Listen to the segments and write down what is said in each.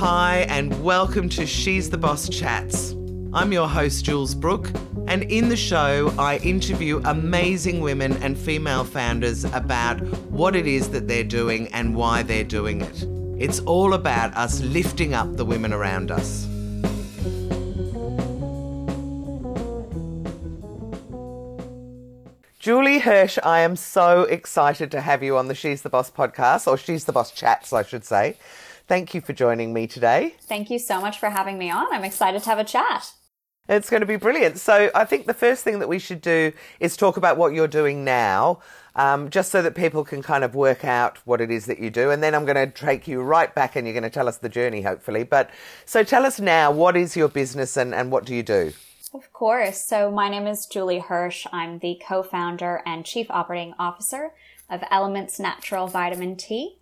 Hi, and welcome to She's the Boss Chats. I'm your host, Jules Brook, and in the show, I interview amazing women and female founders about what it is that they're doing and why they're doing it. It's all about us lifting up the women around us. Julie Hirsch, I am so excited to have you on the She's the Boss podcast, or She's the Boss chats, I should say. Thank you for joining me today. Thank you so much for having me on. I'm excited to have a chat. It's going to be brilliant. So, I think the first thing that we should do is talk about what you're doing now, um, just so that people can kind of work out what it is that you do. And then I'm going to take you right back and you're going to tell us the journey, hopefully. But so, tell us now what is your business and, and what do you do? Of course. So, my name is Julie Hirsch. I'm the co founder and chief operating officer of Eloments Natural Vitamin Tea.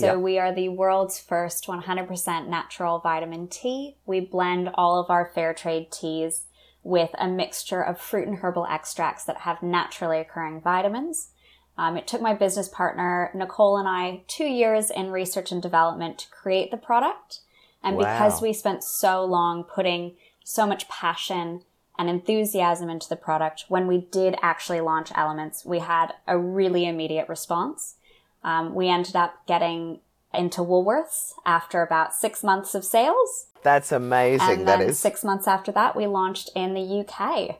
So, yep. we are the world's first 100% natural vitamin tea. We blend all of our fair trade teas with a mixture of fruit and herbal extracts that have naturally occurring vitamins. Um, it took my business partner, Nicole, and I two years in research and development to create the product. And wow. because we spent so long putting so much passion and enthusiasm into the product. When we did actually launch Eloments, we had a really immediate response. Um, we ended up getting into Woolworths after about six months of sales. That's amazing. And that is. Six months after that, we launched in the UK.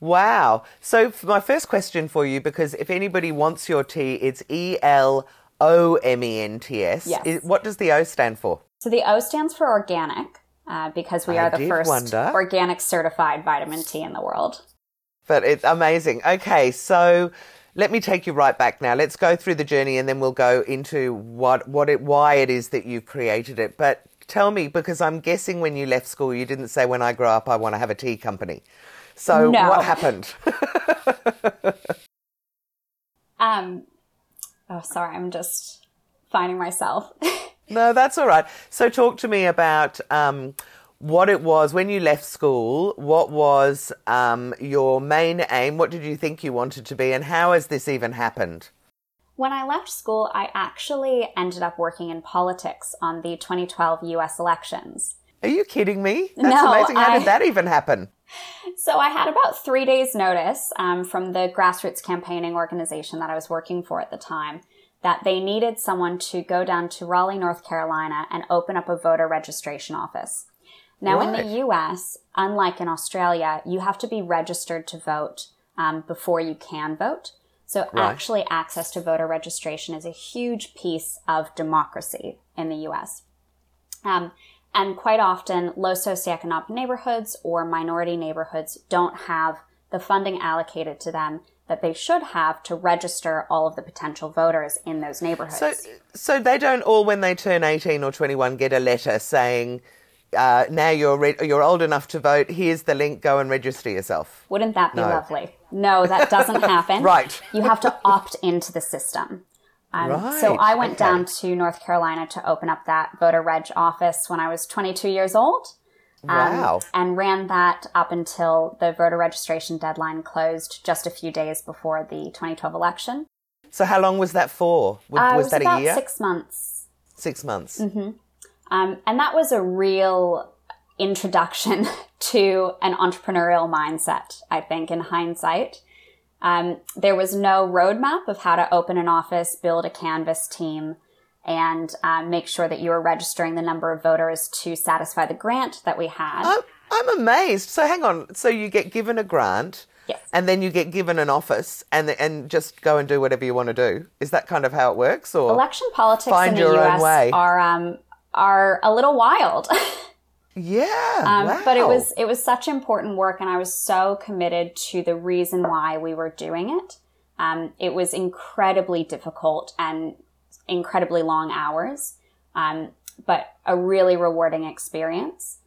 Wow. So, my first question for you, because if anybody wants your tea, it's E L O M E N tea S. Yes. What does the O stand for? So, the O stands for organic uh, because we I are the first wonder. organic certified vitamin T in the world. But it's amazing. Okay, so let me take you right back now. Let's go through the journey and then we'll go into what, what it, why it is that you've created it. But tell me, because I'm guessing when you left school, you didn't say, when I grow up, I want to have a tea company. So no. what happened? um, oh, sorry, I'm just finding myself. No, that's all right. So, talk to me about um, what it was when you left school. What was um, your main aim? What did you think you wanted to be? And how has this even happened? When I left school, I actually ended up working in politics on the 2012 US elections. Are you kidding me? That's no, amazing. How I... did that even happen? So I had about three days' notice um, from the grassroots campaigning organization that I was working for at the time that they needed someone to go down to Raleigh, North Carolina and open up a voter registration office. Now, right. in the US, unlike in Australia, you have to be registered to vote um, before you can vote. So, right. actually, access to voter registration is a huge piece of democracy in the US. Um, and quite often, low socioeconomic neighborhoods or minority neighborhoods don't have the funding allocated to them that they should have to register all of the potential voters in those neighborhoods. So, so they don't all, when they turn 18 or 21, get a letter saying, uh, now you're re- you're old enough to vote. Here's the link. Go and register yourself. Wouldn't that be no. lovely? No, that doesn't happen. right. You have to opt into the system. Um, right. So I went okay. down to North Carolina to open up that voter reg office when I was 22 years old. Um, wow. And ran that up until the voter registration deadline closed just a few days before the 2012 election. So how long was that for? Was, uh, was, was that a year? Six months. Six months. Mm-hmm. Um, and that was a real introduction to an entrepreneurial mindset, I think, in hindsight. Um, there was no roadmap of how to open an office, build a canvass team, and um, make sure that you are registering the number of voters to satisfy the grant that we had. I'm, I'm amazed. So hang on. So you get given a grant. Yes. And then you get given an office and and just go and do whatever you want to do. Is that kind of how it works or election politics in the US way? are um are a little wild. yeah. Um, wow. but it was it was such important work and I was so committed to the reason why we were doing it. Um, it was incredibly difficult and incredibly long hours, um, but a really rewarding experience.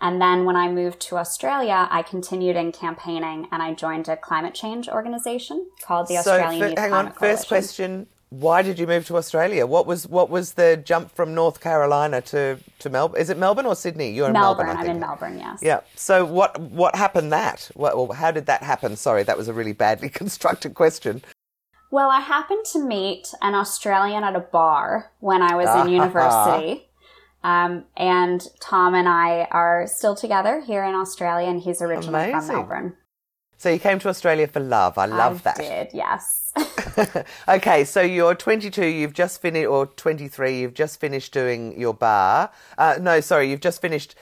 And then when I moved to Australia, I continued in campaigning and I joined a climate change organization called the so Australian f- Youth hang Climate on. First question: Why did you move to Australia? What was what was the jump from North Carolina to to Melbourne? Is it Melbourne or Sydney? You're in Melbourne. Melbourne. I I'm in Melbourne. Yes. Yeah. So what what happened that? Well, how did that happen? Sorry, that was a really badly constructed question. Well, I happened to meet an Australian at a bar when I was in university. Um, and Tom and I are still together here in Australia, and he's originally Amazing. from Melbourne. So you came to Australia for love. I love I that. Did yes. okay, so you're 22. You've just finished, or 23. You've just finished doing your bar. Uh, no, sorry, you've just finished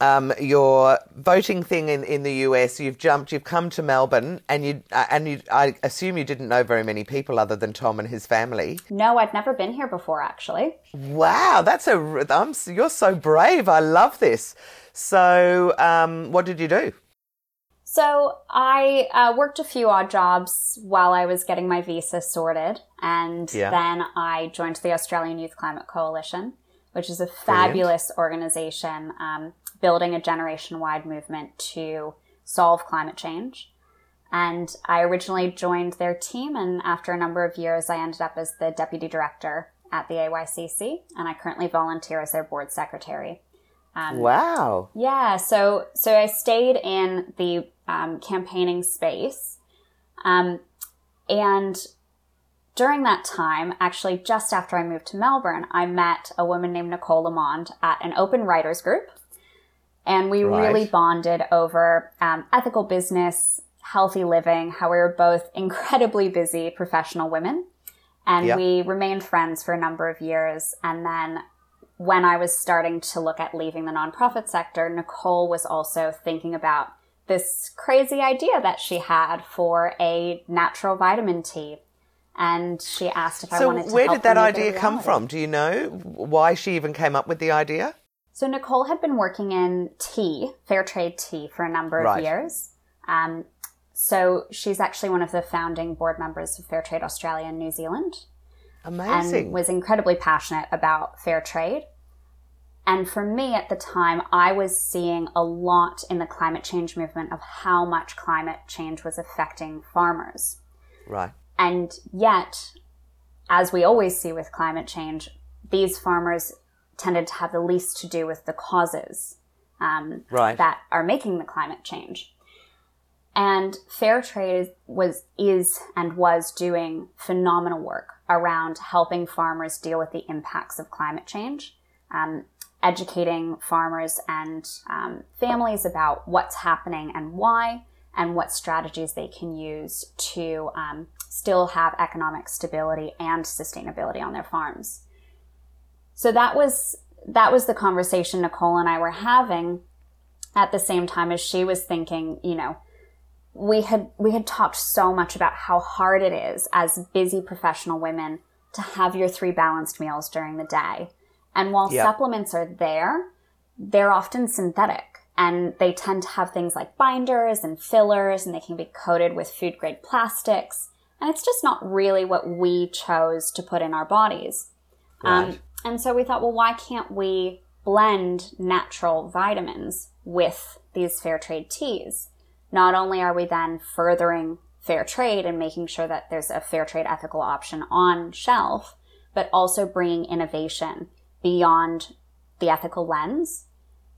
um, your voting thing in, in the US. You've jumped. You've come to Melbourne, and you uh, and you. I assume you didn't know very many people other than Tom and his family. no, I'd never been here before, actually. Wow, that's a. I'm, you're so brave. I love this. So, um, what did you do? So I uh, worked a few odd jobs while I was getting my visa sorted, and Yeah. then I joined the Australian Youth Climate Coalition, which is a fabulous organization um, building a generation-wide movement to solve climate change. And I originally joined their team, and after a number of years, I ended up as the deputy director at the AYCC, and I currently volunteer as their board secretary. Wow. Yeah, so so I stayed in the um, campaigning space, um, and during that time, actually, just after I moved to Melbourne, I met a woman named Nicole Lamond at an open writers group, and we Right. really bonded over um, ethical business, healthy living, how we were both incredibly busy professional women, and Yeah. we remained friends for a number of years, and then when I was starting to look at leaving the nonprofit sector, Nicole was also thinking about this crazy idea that she had for a natural vitamin tea. And she asked if I wanted to So, where did that her make it a idea come from? Do you know why she even came up with the idea? So Nicole had been working in tea, fair trade tea, for a number of Right. years. Um, so she's actually one of the founding board members of Fair Trade Australia and New Zealand. Amazing. and was incredibly passionate about fair trade. And for me at the time, I was seeing a lot in the climate change movement of how much climate change was affecting farmers. right. And yet, as we always see with climate change, these farmers tended to have the least to do with the causes um, Right. that are making the climate change. And fair trade was is and was doing phenomenal work around helping farmers deal with the impacts of climate change, um, educating farmers and um, families about what's happening and why, and what strategies they can use to um, still have economic stability and sustainability on their farms. So that was that was the conversation Nicole and I were having at the same time as she was thinking, you know, we had we had talked so much about how hard it is as busy professional women to have your three balanced meals during the day. And while Yeah. supplements are there, they're often synthetic and they tend to have things like binders and fillers and they can be coated with food grade plastics. And it's just not really what we chose to put in our bodies. Right. Um, and so we thought, well, why can't we blend natural vitamins with these fair trade teas? Not only are we then furthering fair trade and making sure that there's a fair trade ethical option on shelf, but also bringing innovation beyond the ethical lens.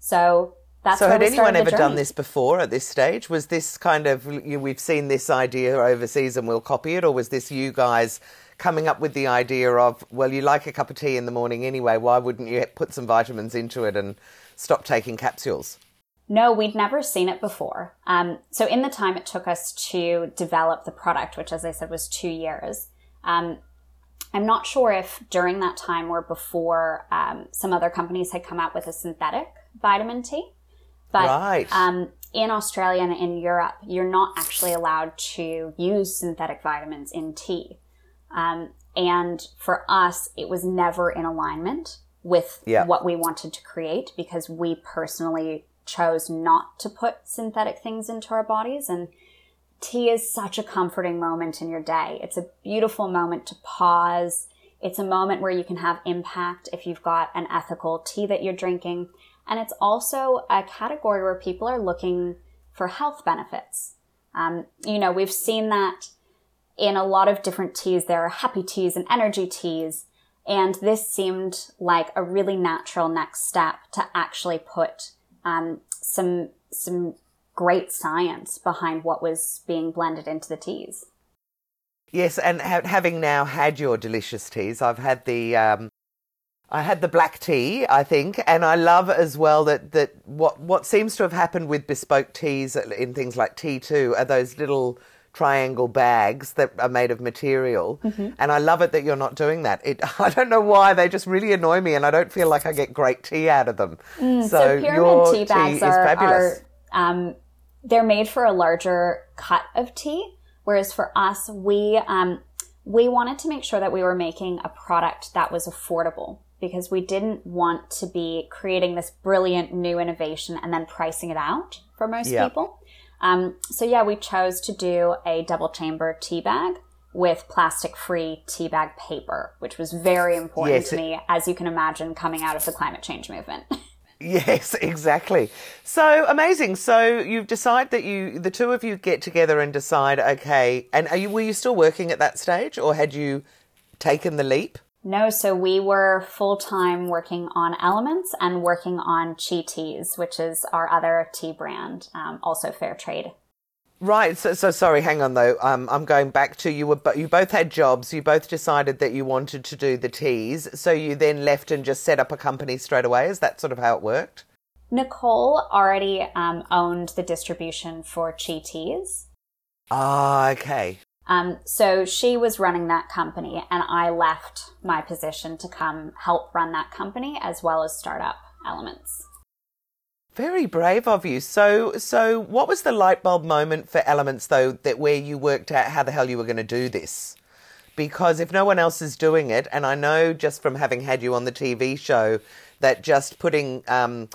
So that's so had anyone ever done this before at this stage? Was this kind of you, we've seen this idea overseas and we'll copy it, or was this you guys coming up with the idea of well, you like a cup of tea in the morning anyway? Why wouldn't you put some vitamins into it and stop taking capsules? No, we'd never seen it before. Um, so in the time it took us to develop the product, which as I said was two years, um, I'm not sure if during that time or before um, some other companies had come out with a synthetic vitamin tea. But Right. um, in Australia and in Europe, you're not actually allowed to use synthetic vitamins in tea. Um, and for us, it was never in alignment with Yeah. what we wanted to create because we personally chose not to put synthetic things into our bodies. And tea is such a comforting moment in your day. It's a beautiful moment to pause. It's a moment where you can have impact if you've got an ethical tea that you're drinking. And it's also a category where people are looking for health benefits. Um, you know, we've seen that in a lot of different teas. There are happy teas and energy teas. And this seemed like a really natural next step to actually put um, some some great science behind what was being blended into the teas. Yes, and ha- having now had your delicious teas, I've had the um, I had the black tea, I think, and I love as well that, that what what seems to have happened with bespoke teas in things like T2 are those little triangle bags that are made of material, mm-hmm. and I love it that you're not doing that. It I don't know why they just really annoy me, and I don't feel like I get great tea out of them. Mm, so, so pyramid tea bags tea are, are um, they're made for a larger cut of tea, whereas for us, we um, we wanted to make sure that we were making a product that was affordable because we didn't want to be creating this brilliant new innovation and then pricing it out for most people. Um, so yeah, we chose to do a double chamber tea bag with plastic free tea bag paper, which was very important yes, to me, as you can imagine, coming out of the climate change movement. Yes, exactly. So amazing. So you've decided that you, the two of you, get together and decide. Okay, and are you were you still working at that stage, or had you taken the leap? No, so we were full time working on Eloments and working on Chi Teas, which is our other tea brand, um, also fair trade. Right. So, so sorry. Hang on though. Um, I'm going back to you. Were you both had jobs. You both decided that you wanted to do the teas. So you then left and just set up a company straight away. Is that sort of how it worked? Nicole already um, owned the distribution for Chi Teas. Ah, okay. Um, so she was running that company, and I left my position to come help run that company as well as start up Eloments. Very brave of you. So, so what was the light bulb moment for Eloments, though, that where you worked out how the hell you were going to do this? Because if no one else is doing it, and I know just from having had you on the TV show that just putting um,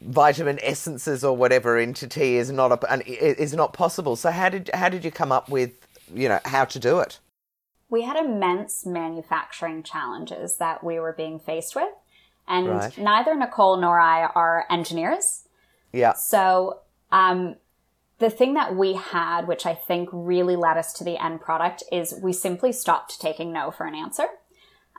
vitamin essences or whatever into tea is not a, is not possible. So, how did how did you come up with you know, how to do it? We had immense manufacturing challenges that we were being faced with. And right. neither Nicole nor I are engineers. Yeah. So, um, the thing that we had, which I think really led us to the end product, is we simply stopped taking no for an answer.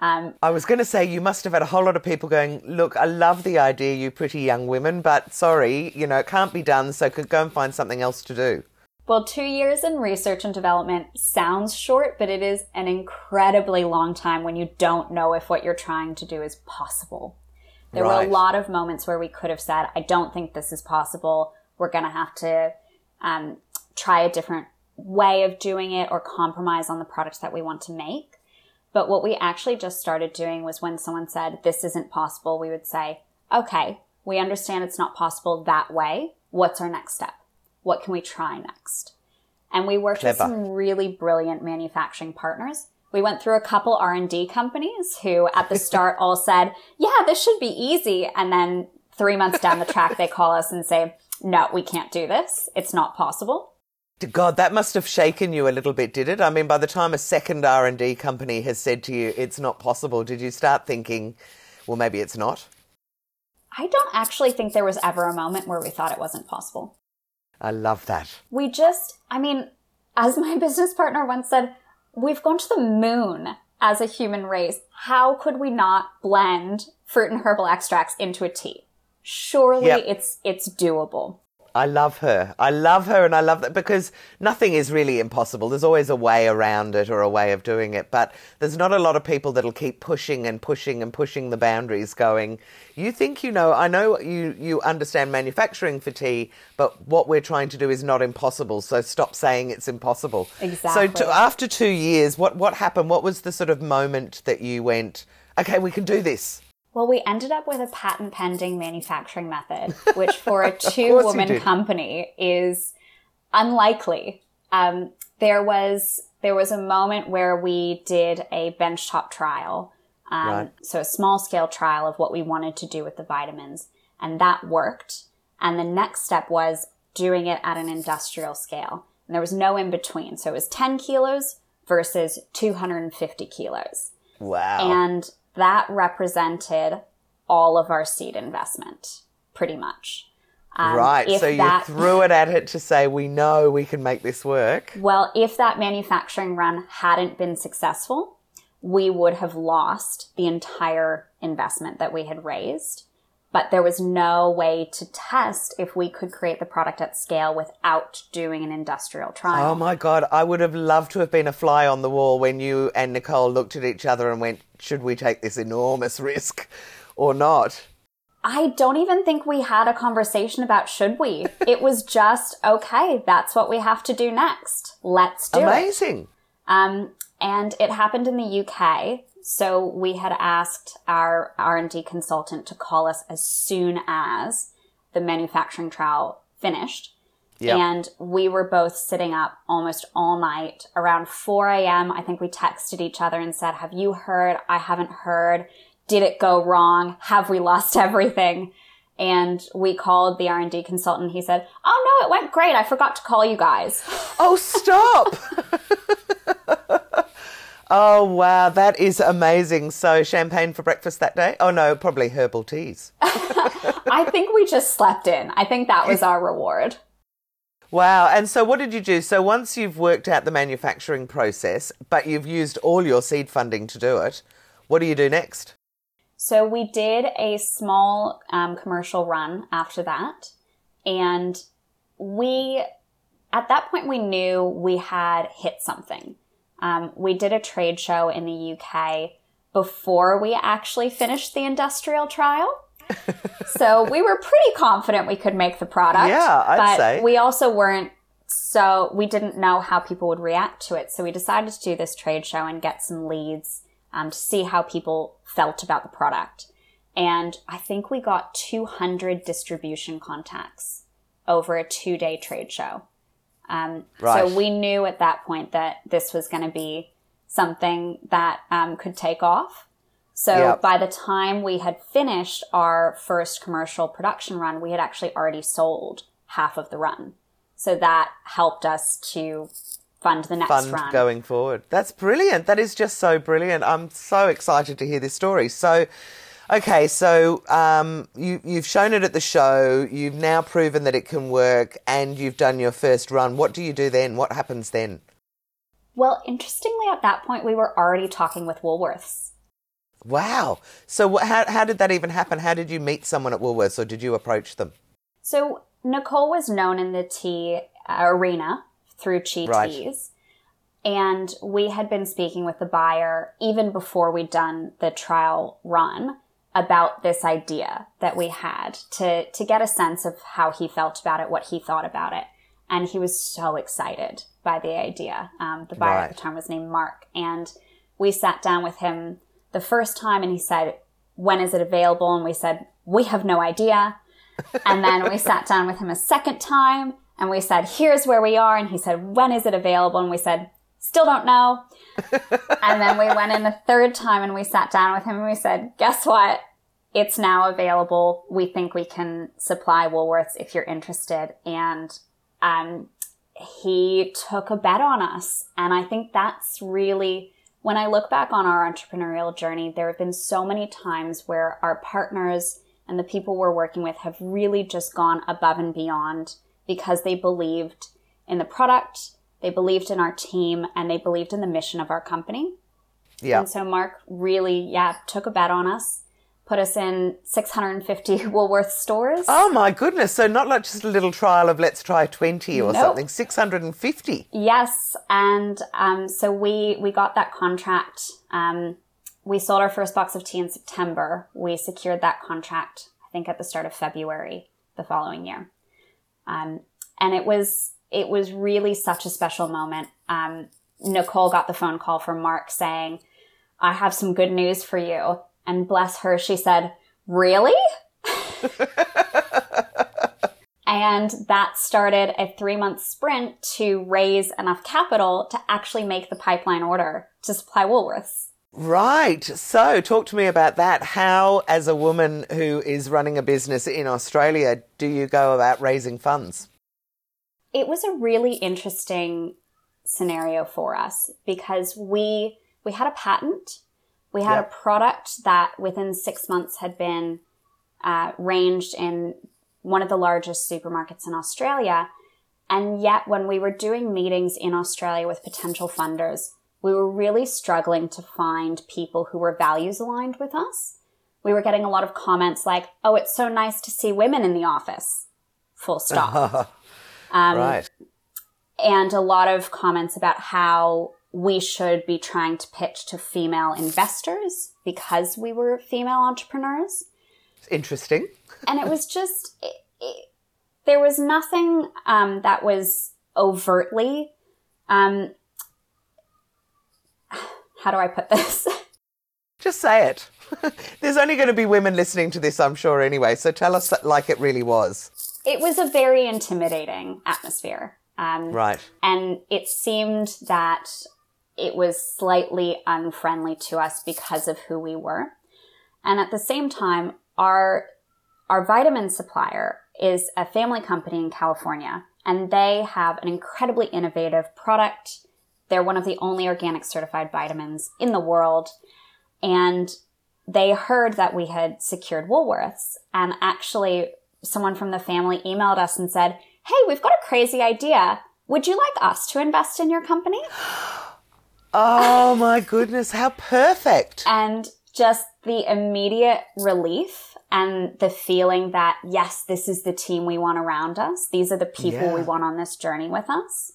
Um, I was going to say you must have had a whole lot of people going, "Look, I love the idea, you pretty young women, but sorry, you know, it can't be done. So could go and find something else to do." Well, two years in research and development sounds short, but it is an incredibly long time when you don't know if what you're trying to do is possible. There right. were a lot of moments where we could have said, I don't think this is possible. We're going to have to um, try a different way of doing it or compromise on the products that we want to make. But what we actually just started doing was when someone said, this isn't possible, we would say, okay, we understand it's not possible that way. What's our next step? What can we try next? And we worked Clever. with some really brilliant manufacturing partners. We went through a couple R&D companies who at the start all said, yeah, this should be easy. And then three months down the track, they call us and say, no, we can't do this. It's not possible. God, that must have shaken you a little bit, did it? I mean, by the time a second R&D company has said to you, it's not possible, did you start thinking, well, maybe it's not? I don't actually think there was ever a moment where we thought it wasn't possible. I love that. We just, I mean, as my business partner once said, we've gone to the moon as a human race. How could we not blend fruit and herbal extracts into a tea? Surely yep. it's it's doable. I love her. I love her and I love that because nothing is really impossible. There's always a way around it or a way of doing it. But there's not a lot of people that'll keep pushing and pushing and pushing the boundaries going, you think you know, I know you, you understand manufacturing for tea, but what we're trying to do is not impossible. So stop saying it's impossible. Exactly. So to, after two years, what, what happened? What was the sort of moment that you went, okay, we can do this? Well, we ended up with a patent pending manufacturing method, which for a two woman company is unlikely. Um, there was there was a moment where we did a benchtop trial, um, right. so a small scale trial of what we wanted to do with the vitamins, and that worked. And the next step was doing it at an industrial scale, and there was no in between. So it was ten kilos versus two hundred and fifty kilos. Wow! And that represented all of our seed investment, pretty much. Um, right. So that, you threw it at it to say, we know we can make this work. Well, if that manufacturing run hadn't been successful, we would have lost the entire investment that we had raised. But there was no way to test if we could create the product at scale without doing an industrial trial. Oh my God, I would have loved to have been a fly on the wall when you and Nicole looked at each other and went, should we take this enormous risk or not? I don't even think we had a conversation about should we. it was just, okay, that's what we have to do next. Let's do Amazing. it. Amazing. Um, and it happened in the UK. So we had asked our R&D consultant to call us as soon as the manufacturing trial finished. Yep. And we were both sitting up almost all night around 4 a.m. I think we texted each other and said, have you heard? I haven't heard. Did it go wrong? Have we lost everything? And we called the R&D consultant. He said, Oh no, it went great. I forgot to call you guys. Oh, stop. Oh, wow. That is amazing. So, champagne for breakfast that day? Oh, no, probably herbal teas. I think we just slept in. I think that was our reward. Wow. And so, what did you do? So, once you've worked out the manufacturing process, but you've used all your seed funding to do it, what do you do next? So, we did a small um, commercial run after that. And we, at that point, we knew we had hit something. Um, we did a trade show in the UK before we actually finished the industrial trial. so we were pretty confident we could make the product. Yeah, I'd but say. We also weren't so we didn't know how people would react to it. So we decided to do this trade show and get some leads um, to see how people felt about the product. And I think we got 200 distribution contacts over a two day trade show. Um, right. So we knew at that point that this was going to be something that um, could take off. So yep. by the time we had finished our first commercial production run, we had actually already sold half of the run. So that helped us to fund the next fund run going forward. That's brilliant. That is just so brilliant. I'm so excited to hear this story. So Okay, so um, you, you've shown it at the show. You've now proven that it can work, and you've done your first run. What do you do then? What happens then? Well, interestingly, at that point, we were already talking with Woolworths. Wow. So, how, how did that even happen? How did you meet someone at Woolworths, or did you approach them? So, Nicole was known in the tea arena through Chi right. Teas. And we had been speaking with the buyer even before we'd done the trial run about this idea that we had to, to get a sense of how he felt about it, what he thought about it. And he was so excited by the idea. Um, the buyer right. at the time was named Mark. And we sat down with him the first time and he said, when is it available? And we said, we have no idea. and then we sat down with him a second time and we said, here's where we are. And he said, when is it available? And we said, still don't know. And then we went in the third time and we sat down with him and we said, guess what? It's now available. We think we can supply Woolworths if you're interested. And, um, he took a bet on us. And I think that's really, when I look back on our entrepreneurial journey, there have been so many times where our partners and the people we're working with have really just gone above and beyond because they believed in the product, they believed in our team and they believed in the mission of our company. Yeah. And so Mark really, yeah, took a bet on us, put us in 650 Woolworth stores. Oh my goodness. So not like just a little trial of let's try 20 or nope. something, 650. Yes. And, um, so we, we got that contract. Um, we sold our first box of tea in September. We secured that contract, I think at the start of February the following year. Um, and it was, it was really such a special moment. Um, Nicole got the phone call from Mark saying, I have some good news for you. And bless her, she said, Really? and that started a three month sprint to raise enough capital to actually make the pipeline order to supply Woolworths. Right. So, talk to me about that. How, as a woman who is running a business in Australia, do you go about raising funds? It was a really interesting scenario for us because we we had a patent, we had yep. a product that within six months had been uh, ranged in one of the largest supermarkets in Australia, and yet when we were doing meetings in Australia with potential funders, we were really struggling to find people who were values aligned with us. we were getting a lot of comments like, oh, it's so nice to see women in the office. Full stop. um, right. And a lot of comments about how we should be trying to pitch to female investors because we were female entrepreneurs. Interesting. and it was just, it, it, there was nothing um, that was overtly, um, how do I put this? Just say it. There's only going to be women listening to this, I'm sure, anyway. So tell us like it really was. It was a very intimidating atmosphere. Um, right. And it seemed that it was slightly unfriendly to us because of who we were. And at the same time, our, our vitamin supplier is a family company in California and they have an incredibly innovative product. They're one of the only organic certified vitamins in the world. And they heard that we had secured Woolworths and actually someone from the family emailed us and said, Hey, we've got a crazy idea. Would you like us to invest in your company? Oh my goodness, how perfect. And just the immediate relief and the feeling that, yes, this is the team we want around us. These are the people yeah. we want on this journey with us.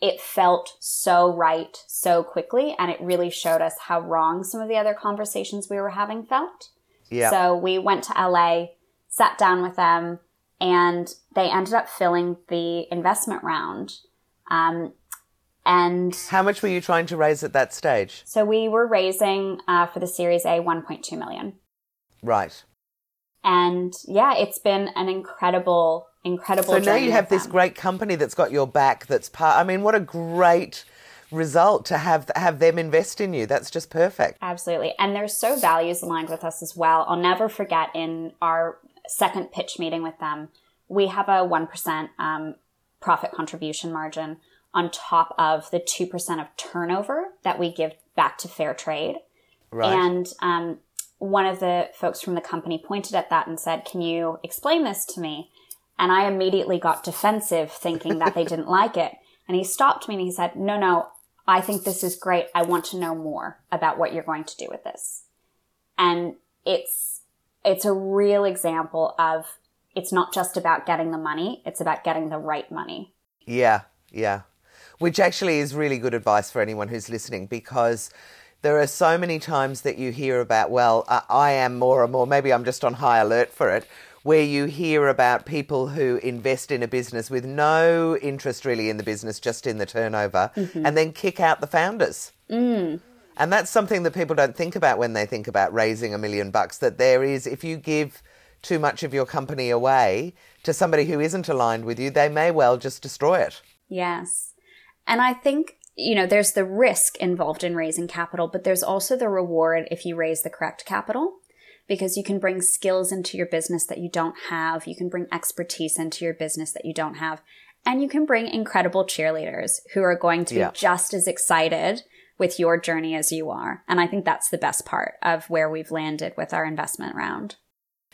It felt so right so quickly. And it really showed us how wrong some of the other conversations we were having felt. Yeah. So we went to LA, sat down with them, and they ended up filling the investment round. Um, and how much were you trying to raise at that stage? So we were raising uh, for the Series A 1.2 million. Right. And yeah, it's been an incredible, incredible. So now you have this great company that's got your back. That's part. I mean, what a great result to have have them invest in you. That's just perfect. Absolutely, and they're so values aligned with us as well. I'll never forget in our second pitch meeting with them, we have a one percent um, profit contribution margin on top of the 2% of turnover that we give back to fair trade. Right. And um, one of the folks from the company pointed at that and said, Can you explain this to me? And I immediately got defensive, thinking that they didn't like it. And he stopped me and he said, No, no, I think this is great. I want to know more about what you're going to do with this. And it's, it's a real example of it's not just about getting the money, it's about getting the right money. Yeah, yeah which actually is really good advice for anyone who's listening because there are so many times that you hear about, well, I am more and more, maybe I'm just on high alert for it, where you hear about people who invest in a business with no interest really in the business, just in the turnover, mm-hmm. and then kick out the founders. Mm. And that's something that people don't think about when they think about raising a million bucks. That there is, if you give too much of your company away to somebody who isn't aligned with you, they may well just destroy it. Yes. And I think, you know, there's the risk involved in raising capital, but there's also the reward if you raise the correct capital because you can bring skills into your business that you don't have. You can bring expertise into your business that you don't have. And you can bring incredible cheerleaders who are going to yeah. be just as excited with your journey as you are. And I think that's the best part of where we've landed with our investment round.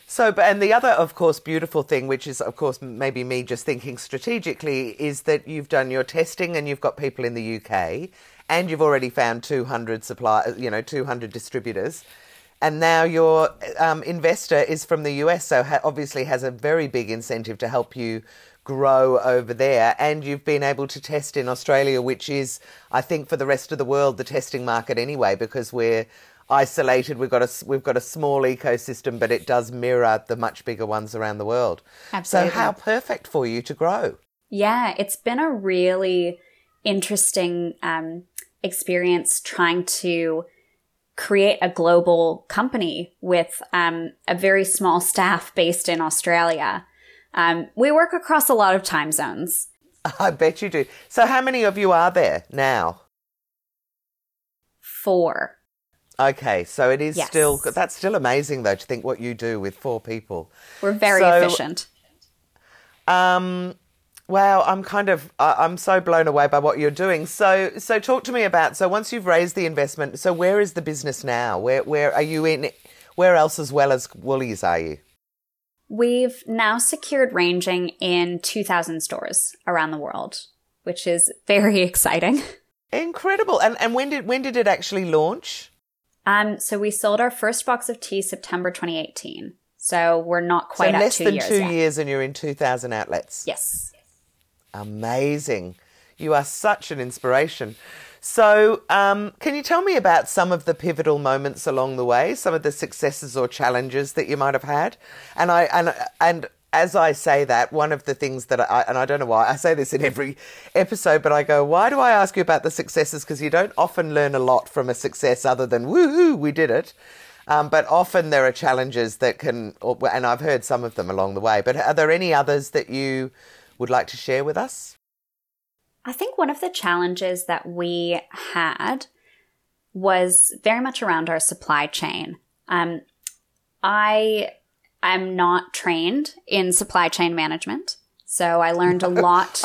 So, and the other, of course, beautiful thing, which is, of course, maybe me just thinking strategically, is that you've done your testing and you've got people in the UK and you've already found 200 supply, you know, 200 distributors. And now your um, investor is from the US, so ha- obviously has a very big incentive to help you grow over there. And you've been able to test in Australia, which is, I think, for the rest of the world, the testing market anyway, because we're isolated. We've got a we've got a small ecosystem, but it does mirror the much bigger ones around the world. Absolutely. So how perfect for you to grow? Yeah, it's been a really interesting um, experience trying to create a global company with um, a very small staff based in Australia. Um, we work across a lot of time zones. I bet you do. So, how many of you are there now? Four. Okay, so it is yes. still that's still amazing though to think what you do with four people. We're very so, efficient. Um wow, I'm kind of I'm so blown away by what you're doing. So so talk to me about so once you've raised the investment, so where is the business now? Where where are you in where else as well as Woolies are you? We've now secured ranging in 2000 stores around the world, which is very exciting. Incredible. And and when did when did it actually launch? Um, so we sold our first box of tea September 2018. So we're not quite so at less two than years two yet. years, and you're in two thousand outlets. Yes. Amazing. You are such an inspiration. So, um, can you tell me about some of the pivotal moments along the way, some of the successes or challenges that you might have had? And I and and as I say that, one of the things that I and I don't know why I say this in every episode, but I go, why do I ask you about the successes? Because you don't often learn a lot from a success other than woohoo, we did it. Um, but often there are challenges that can, and I've heard some of them along the way. But are there any others that you would like to share with us? I think one of the challenges that we had was very much around our supply chain. Um, I am not trained in supply chain management. So I learned a lot.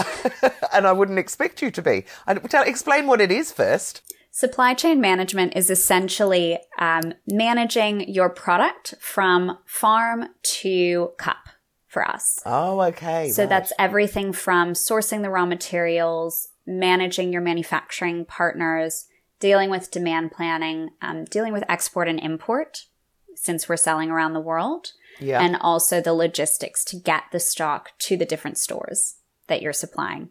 and I wouldn't expect you to be. Tell, explain what it is first. Supply chain management is essentially um, managing your product from farm to cup for us. Oh, okay. So right. that's everything from sourcing the raw materials, managing your manufacturing partners, dealing with demand planning, um, dealing with export and import, since we're selling around the world, yeah. and also the logistics to get the stock to the different stores that you're supplying.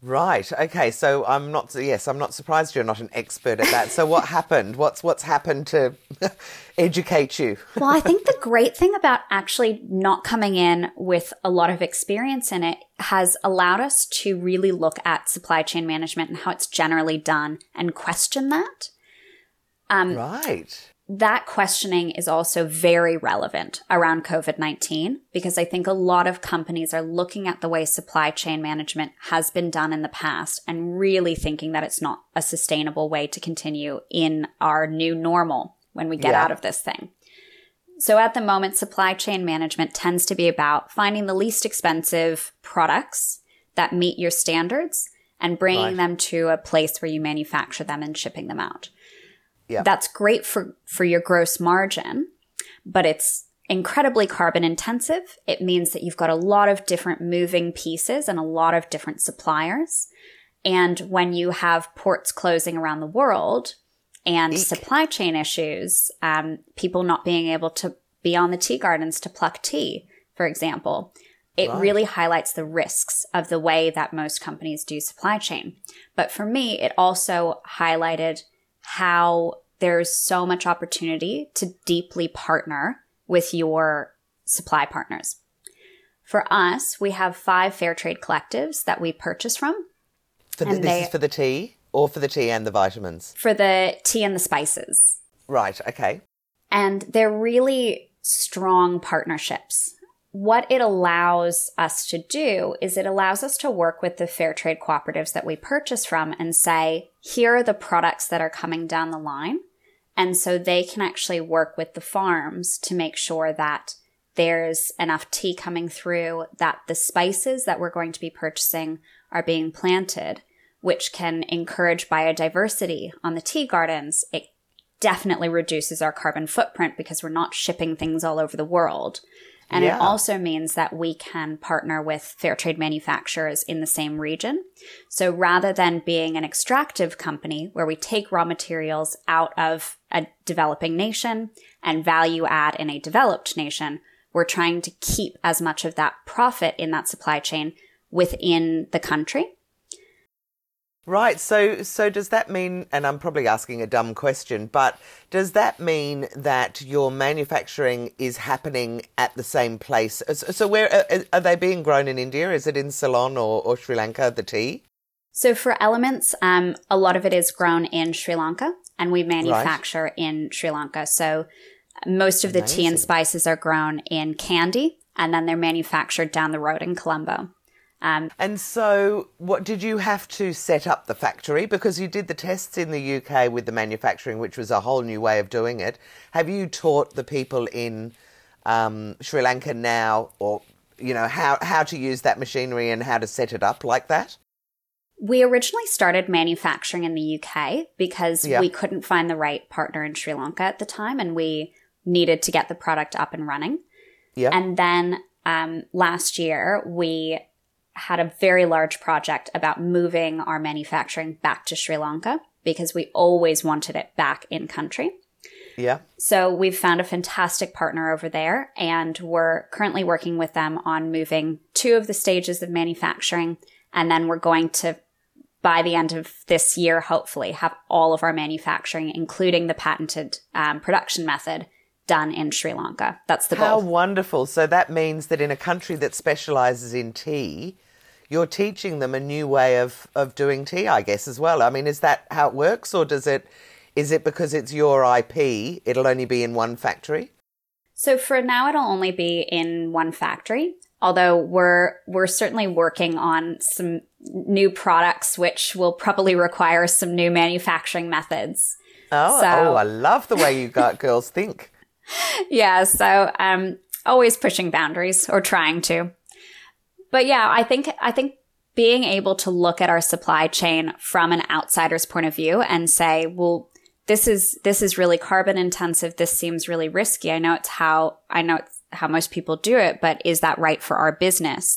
Right. Okay. So I'm not. Yes, I'm not surprised you're not an expert at that. So what happened? What's what's happened to educate you? well, I think the great thing about actually not coming in with a lot of experience in it has allowed us to really look at supply chain management and how it's generally done and question that. Um, right that questioning is also very relevant around COVID 19 because I think a lot of companies are looking at the way supply chain management has been done in the past and really thinking that it's not a sustainable way to continue in our new normal when we get yeah. out of this thing. So at the moment, supply chain management tends to be about finding the least expensive products that meet your standards and bringing right. them to a place where you manufacture them and shipping them out. Yeah. That's great for, for your gross margin, but it's incredibly carbon intensive. It means that you've got a lot of different moving pieces and a lot of different suppliers. And when you have ports closing around the world and Eek. supply chain issues, um, people not being able to be on the tea gardens to pluck tea, for example, it right. really highlights the risks of the way that most companies do supply chain. But for me, it also highlighted how there's so much opportunity to deeply partner with your supply partners. For us, we have five fair trade collectives that we purchase from. For the, this they, is for the tea or for the tea and the vitamins? For the tea and the spices. Right, okay. And they're really strong partnerships what it allows us to do is it allows us to work with the fair trade cooperatives that we purchase from and say, here are the products that are coming down the line. And so they can actually work with the farms to make sure that there's enough tea coming through, that the spices that we're going to be purchasing are being planted, which can encourage biodiversity on the tea gardens. It definitely reduces our carbon footprint because we're not shipping things all over the world. And yeah. it also means that we can partner with fair trade manufacturers in the same region. So rather than being an extractive company where we take raw materials out of a developing nation and value add in a developed nation, we're trying to keep as much of that profit in that supply chain within the country Right. So, so does that mean, and I'm probably asking a dumb question, but does that mean that your manufacturing is happening at the same place? So, where uh, are they being grown in India? Is it in Ceylon or, or Sri Lanka, the tea? So, for Eloments, um, a lot of it is grown in Sri Lanka, and we manufacture right. in Sri Lanka. So, most of the tea and spices are grown in Kandy, and then they're manufactured down the road in Colombo. Um, and so, what did you have to set up the factory because you did the tests in the UK with the manufacturing, which was a whole new way of doing it? Have you taught the people in um, Sri Lanka now, or you know how how to use that machinery and how to set it up like that? We originally started manufacturing in the UK because yeah. we couldn't find the right partner in Sri Lanka at the time, and we needed to get the product up and running. Yeah. And then um, last year we had a very large project about moving our manufacturing back to Sri Lanka because we always wanted it back in country. Yeah. So we've found a fantastic partner over there and we're currently working with them on moving two of the stages of manufacturing. And then we're going to, by the end of this year, hopefully have all of our manufacturing, including the patented um, production method done in Sri Lanka. That's the How goal. wonderful. So that means that in a country that specializes in tea, you're teaching them a new way of, of doing tea, I guess, as well. I mean, is that how it works, or does it is it because it's your IP, it'll only be in one factory? So for now it'll only be in one factory, although we're we're certainly working on some new products which will probably require some new manufacturing methods. Oh, So- oh I love the way you got girls think. yeah, so um always pushing boundaries or trying to. But yeah, I think I think being able to look at our supply chain from an outsider's point of view and say, well, this is this is really carbon intensive. This seems really risky. I know it's how I know it's how most people do it, but is that right for our business?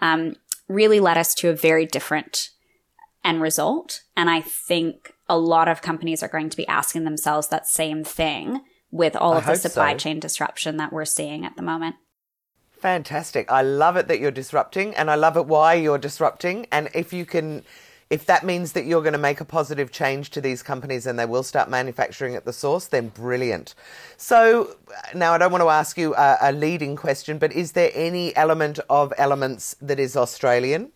Um, really led us to a very different end result. And I think a lot of companies are going to be asking themselves that same thing with all I of the supply so. chain disruption that we're seeing at the moment. Fantastic. I love it that you're disrupting and I love it why you're disrupting. And if you can, if that means that you're going to make a positive change to these companies and they will start manufacturing at the source, then brilliant. So now I don't want to ask you a, a leading question, but is there any element of elements that is Australian?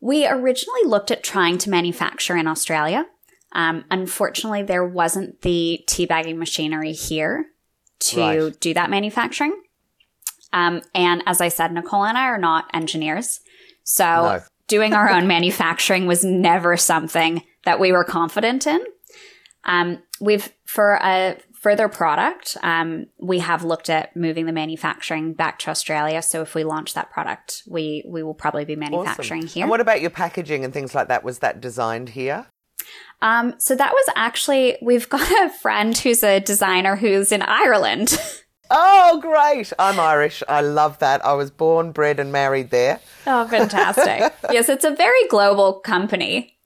We originally looked at trying to manufacture in Australia. Um, unfortunately, there wasn't the teabagging machinery here to Right. do that manufacturing. Um, and as I said, Nicole and I are not engineers. So No. doing our own manufacturing was never something that we were confident in. Um, we've, for a further product, um, we have looked at moving the manufacturing back to Australia. So if we launch that product, we, we will probably be manufacturing Awesome. here. And what about your packaging and things like that? Was that designed here? Um, so that was actually, we've got a friend who's a designer who's in Ireland. Oh, great. I'm Irish. I love that. I was born, bred, and married there. oh, fantastic. yes, it's a very global company.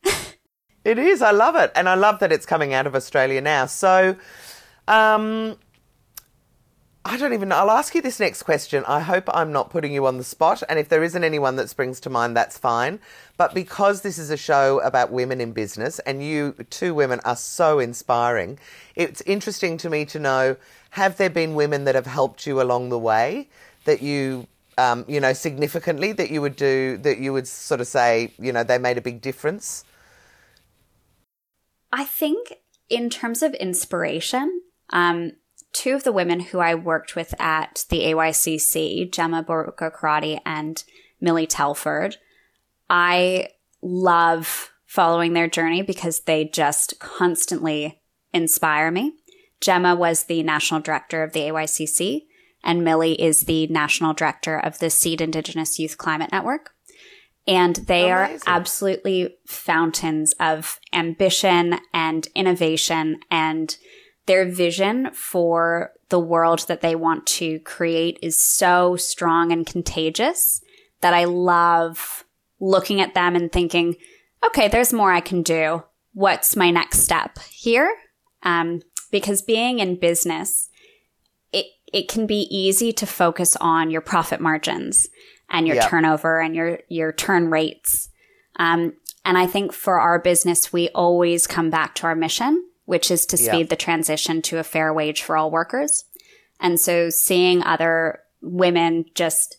It is. I love it. And I love that it's coming out of Australia now. So, um, I don't even know. I'll ask you this next question. I hope I'm not putting you on the spot. And if there isn't anyone that springs to mind, that's fine. But because this is a show about women in business and you two women are so inspiring, it's interesting to me to know have there been women that have helped you along the way that you. Um, you know, significantly that you would do that you would sort of say, you know, they made a big difference. I think in terms of inspiration, um, two of the women who I worked with at the AYCC, Gemma Borgo-Caratti and Millie Telford, I love following their journey because they just constantly inspire me. Gemma was the national director of the AYCC, and Millie is the national director of the Seed Indigenous Youth Climate Network. And they are absolutely fountains of ambition and innovation and their vision for the world that they want to create is so strong and contagious that I love looking at them and thinking, okay, there's more I can do. What's my next step here? Um, because being in business, it, it can be easy to focus on your profit margins and your Yeah. turnover and your, your churn rates. Um, and I think for our business, we always come back to our mission, which is to speed the transition to a fair wage for all workers. And so seeing other women just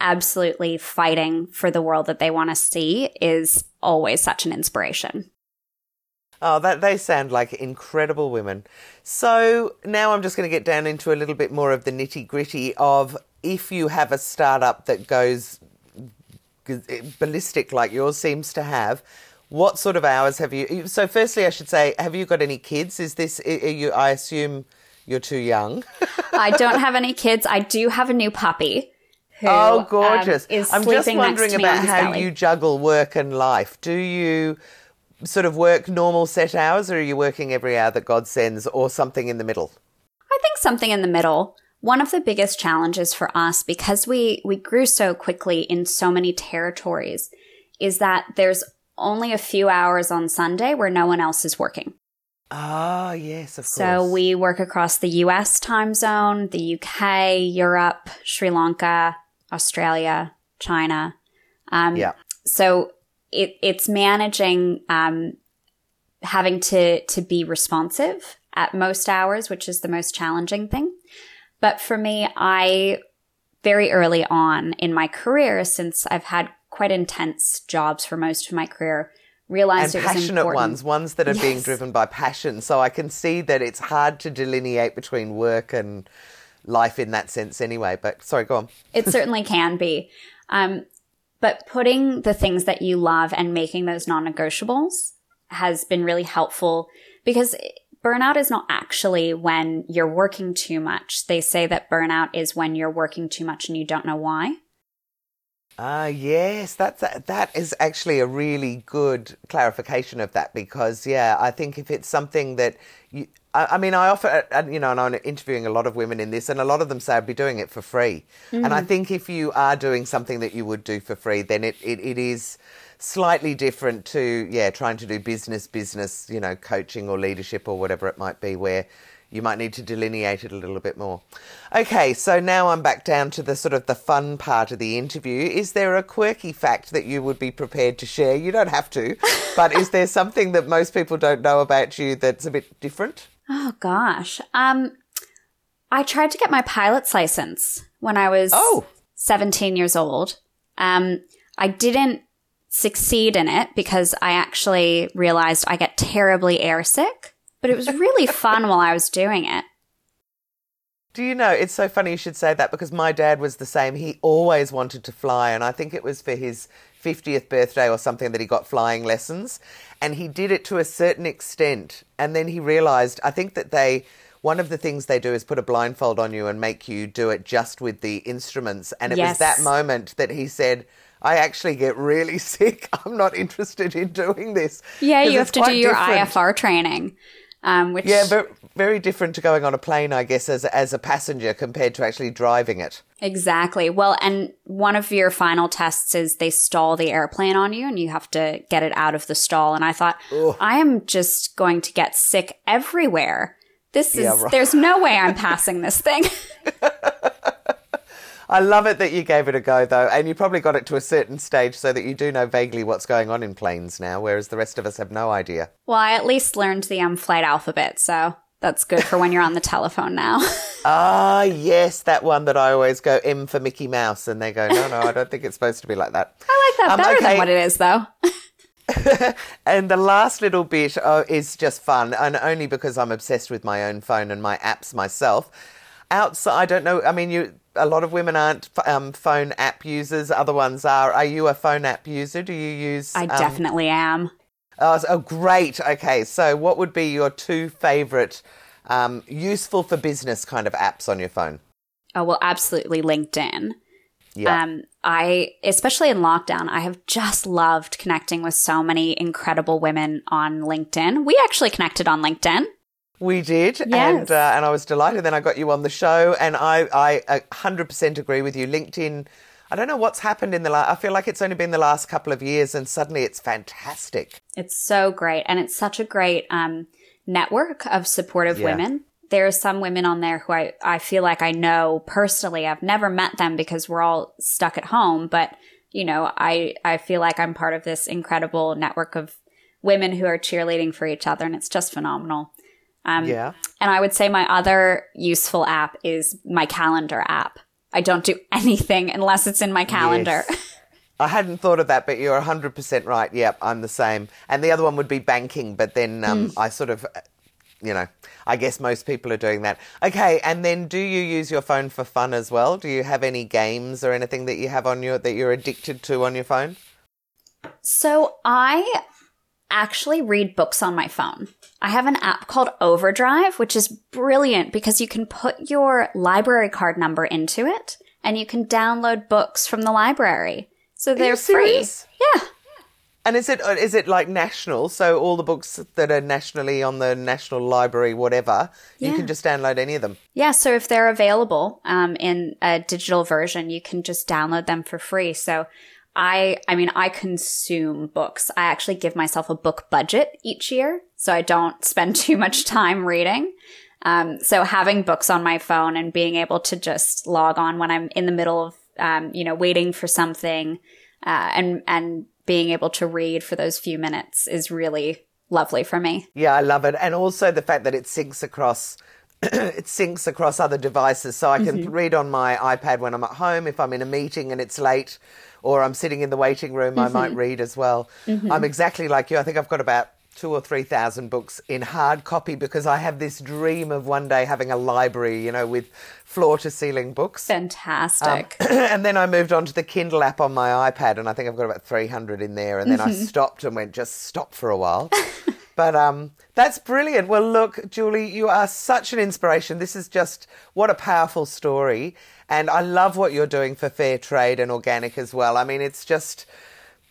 absolutely fighting for the world that they want to see is always such an inspiration. Oh, that they sound like incredible women. So now I'm just going to get down into a little bit more of the nitty gritty of if you have a startup that goes ballistic like yours seems to have. What sort of hours have you? So, firstly, I should say, have you got any kids? Is this? Are you? I assume you're too young. I don't have any kids. I do have a new puppy. Who, Oh, um, gorgeous! is I'm just wondering about how belly. you juggle work and life. Do you sort of work normal set hours, or are you working every hour that God sends, or something in the middle? I think something in the middle. One of the biggest challenges for us, because we, we grew so quickly in so many territories, is that there's only a few hours on Sunday where no one else is working. Ah, yes, of so course. So we work across the US time zone, the UK, Europe, Sri Lanka, Australia, China. Um, yeah. So it, it's managing um, having to to be responsive at most hours, which is the most challenging thing. But for me, I very early on in my career, since I've had quite intense jobs for most of my career, realized and it was passionate important. ones, ones that are being driven by passion. So I can see that it's hard to delineate between work and life in that sense anyway. But sorry, go on. It certainly can be. Um, but putting the things that you love and making those non negotiables has been really helpful because burnout is not actually when you're working too much. They say that burnout is when you're working too much and you don't know why. Ah, yes, that's that is actually a really good clarification of that because yeah, I think if it's something that you, I, I mean, I offer, uh, you know, and I'm interviewing a lot of women in this, and a lot of them say I'd be doing it for free, and I think if you are doing something that you would do for free, then it, it, it is slightly different to yeah, trying to do business, business, you know, coaching or leadership or whatever it might be, where you might need to delineate it a little bit more. Okay, so now I'm back down to the sort of the fun part of the interview. Is there a quirky fact that you would be prepared to share? You don't have to, but is there something that most people don't know about you that's a bit different? Oh gosh. Um, I tried to get my pilot's license when I was Oh. 17 years old. Um, I didn't succeed in it because I actually realized I get terribly airsick, but it was really fun while I was doing it. Do you know, it's so funny you should say that because my dad was the same. He always wanted to fly, and I think it was for his 50th birthday or something that he got flying lessons. And he did it to a certain extent. And then he realized, I think that they, one of the things they do is put a blindfold on you and make you do it just with the instruments. And it Yes. was that moment that he said, I actually get really sick. I'm not interested in doing this. Yeah, you have to do your different. IFR training, um, which Yeah, very, very different to going on a plane, I guess, as, as a passenger compared to actually driving it. Exactly. Well, and one of your final tests is they stall the airplane on you and you have to get it out of the stall. And I thought, I am just going to get sick everywhere. This is, Yeah, right. there's no way I'm passing this thing. I love it that you gave it a go, though, and you probably got it to a certain stage so that you do know vaguely what's going on in planes now, whereas the rest of us have no idea. well, I at least learned the um, flight alphabet. So that's good for when you're on the telephone now. Ah, yes, that one that I always go M for Mickey Mouse, and they go, no, no, I don't think it's supposed to be like that. I like that Um, better okay. than what it is, though. And the last little bit uh, is just fun, and only because I'm obsessed with my own phone and my apps myself. Outside, I don't know. I mean, you. A lot of women aren't um, phone app users. Other ones are. Are you a phone app user? Do you use? I um, definitely am. Oh, oh, great. Okay, so what would be your two favorite um, useful for business kind of apps on your phone? Oh, well, absolutely LinkedIn. Yeah. Um, I, especially in lockdown, I have just loved connecting with so many incredible women on LinkedIn. We actually connected on LinkedIn. We did, and uh, and I was delighted. Then I got you on the show, and I I hundred percent agree with you. LinkedIn, I don't know what's happened in the last. I feel like it's only been the last couple of years, and suddenly it's fantastic. It's so great. And it's such a great um, network of supportive Yeah. women. There are some women on there who I, I feel like I know personally. I've never met them because we're all stuck at home, but you know, I, I feel like I'm part of this incredible network of women who are cheerleading for each other and it's just phenomenal. Um, Yeah, And I would say my other useful app is my calendar app. I don't do anything unless it's in my calendar. Yes. I hadn't thought of that, but you're hundred percent right. Yep, I'm the same. And the other one would be banking, but then um, I sort of. You know, I guess most people are doing that. Okay, and then do you use your phone for fun as well? Do you have any games or anything that you have on your that you're addicted to on your phone? So I actually read books on my phone. I have an app called Overdrive, which is brilliant because you can put your library card number into it and you can download books from the library. So they're free. Yeah. And is it uh, it like national? So all the books that are nationally on the National Library, whatever, you can just download any of them. Yeah, so if they're available um, in a digital version, you can just download them for free. So I, I mean, I consume books. I actually give myself a book budget each year, so I don't spend too much time reading. Um, so having books on my phone and being able to just log on when I'm in the middle of, um, you know, waiting for something, uh, and, and being able to read for those few minutes is really lovely for me. Yeah, I love it. And also the fact that it syncs across it syncs across other devices so I can mm-hmm. read on my iPad when I'm at home if I'm in a meeting and it's late or I'm sitting in the waiting room mm-hmm. I might mm-hmm. read as well. Mm-hmm. I'm exactly like you. I think I've got about two or three thousand books in hard copy because I have this dream of one day having a library, you know, with floor to ceiling books. Fantastic. Um, and then I moved on to the Kindle app on my iPad, and I think I've got about 300 in there. And then mm-hmm. I stopped and went, just stop for a while. but um, that's brilliant. Well, look, Julie, you are such an inspiration. This is just what a powerful story. And I love what you're doing for fair trade and organic as well. I mean, it's just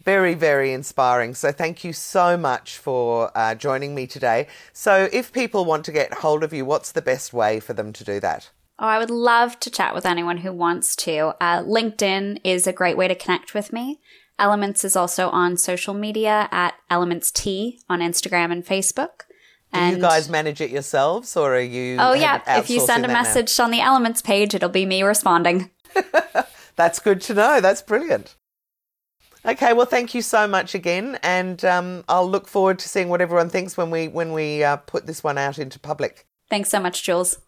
very, very inspiring. So thank you so much for uh, joining me today. So if people want to get hold of you, what's the best way for them to do that? Oh, I would love to chat with anyone who wants to. Uh, LinkedIn is a great way to connect with me. Eloments is also on social media at Eloments Tea on Instagram and Facebook. Do you guys manage it yourselves or are you? Oh, yeah. If you send a message now? on the Eloments page, it'll be me responding. That's good to know. That's brilliant. Okay, well, thank you so much again, and um, I'll look forward to seeing what everyone thinks when we when we uh, put this one out into public. Thanks so much, Jules.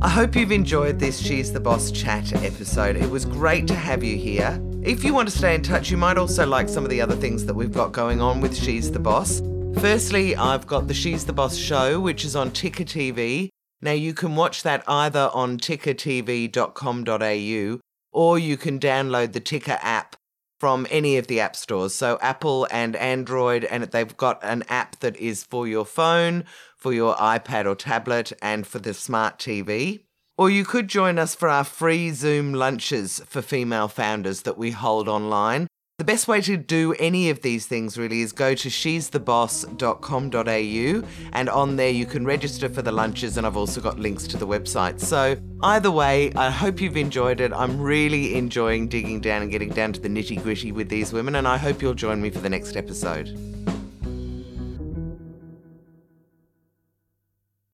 I hope you've enjoyed this She's the Boss chat episode. It was great to have you here. If you want to stay in touch, you might also like some of the other things that we've got going on with She's the Boss. Firstly, I've got the She's the Boss show, which is on Ticker TV. Now, you can watch that either on tickertv.com.au or you can download the Ticker app from any of the app stores. So Apple and Android, and they've got an app that is for your phone, for your iPad or tablet, and for the smart TV. Or you could join us for our free Zoom lunches for female founders that we hold online. The best way to do any of these things really is go to she'stheboss.com.au and on there you can register for the lunches and I've also got links to the website. So either way, I hope you've enjoyed it. I'm really enjoying digging down and getting down to the nitty gritty with these women and I hope you'll join me for the next episode.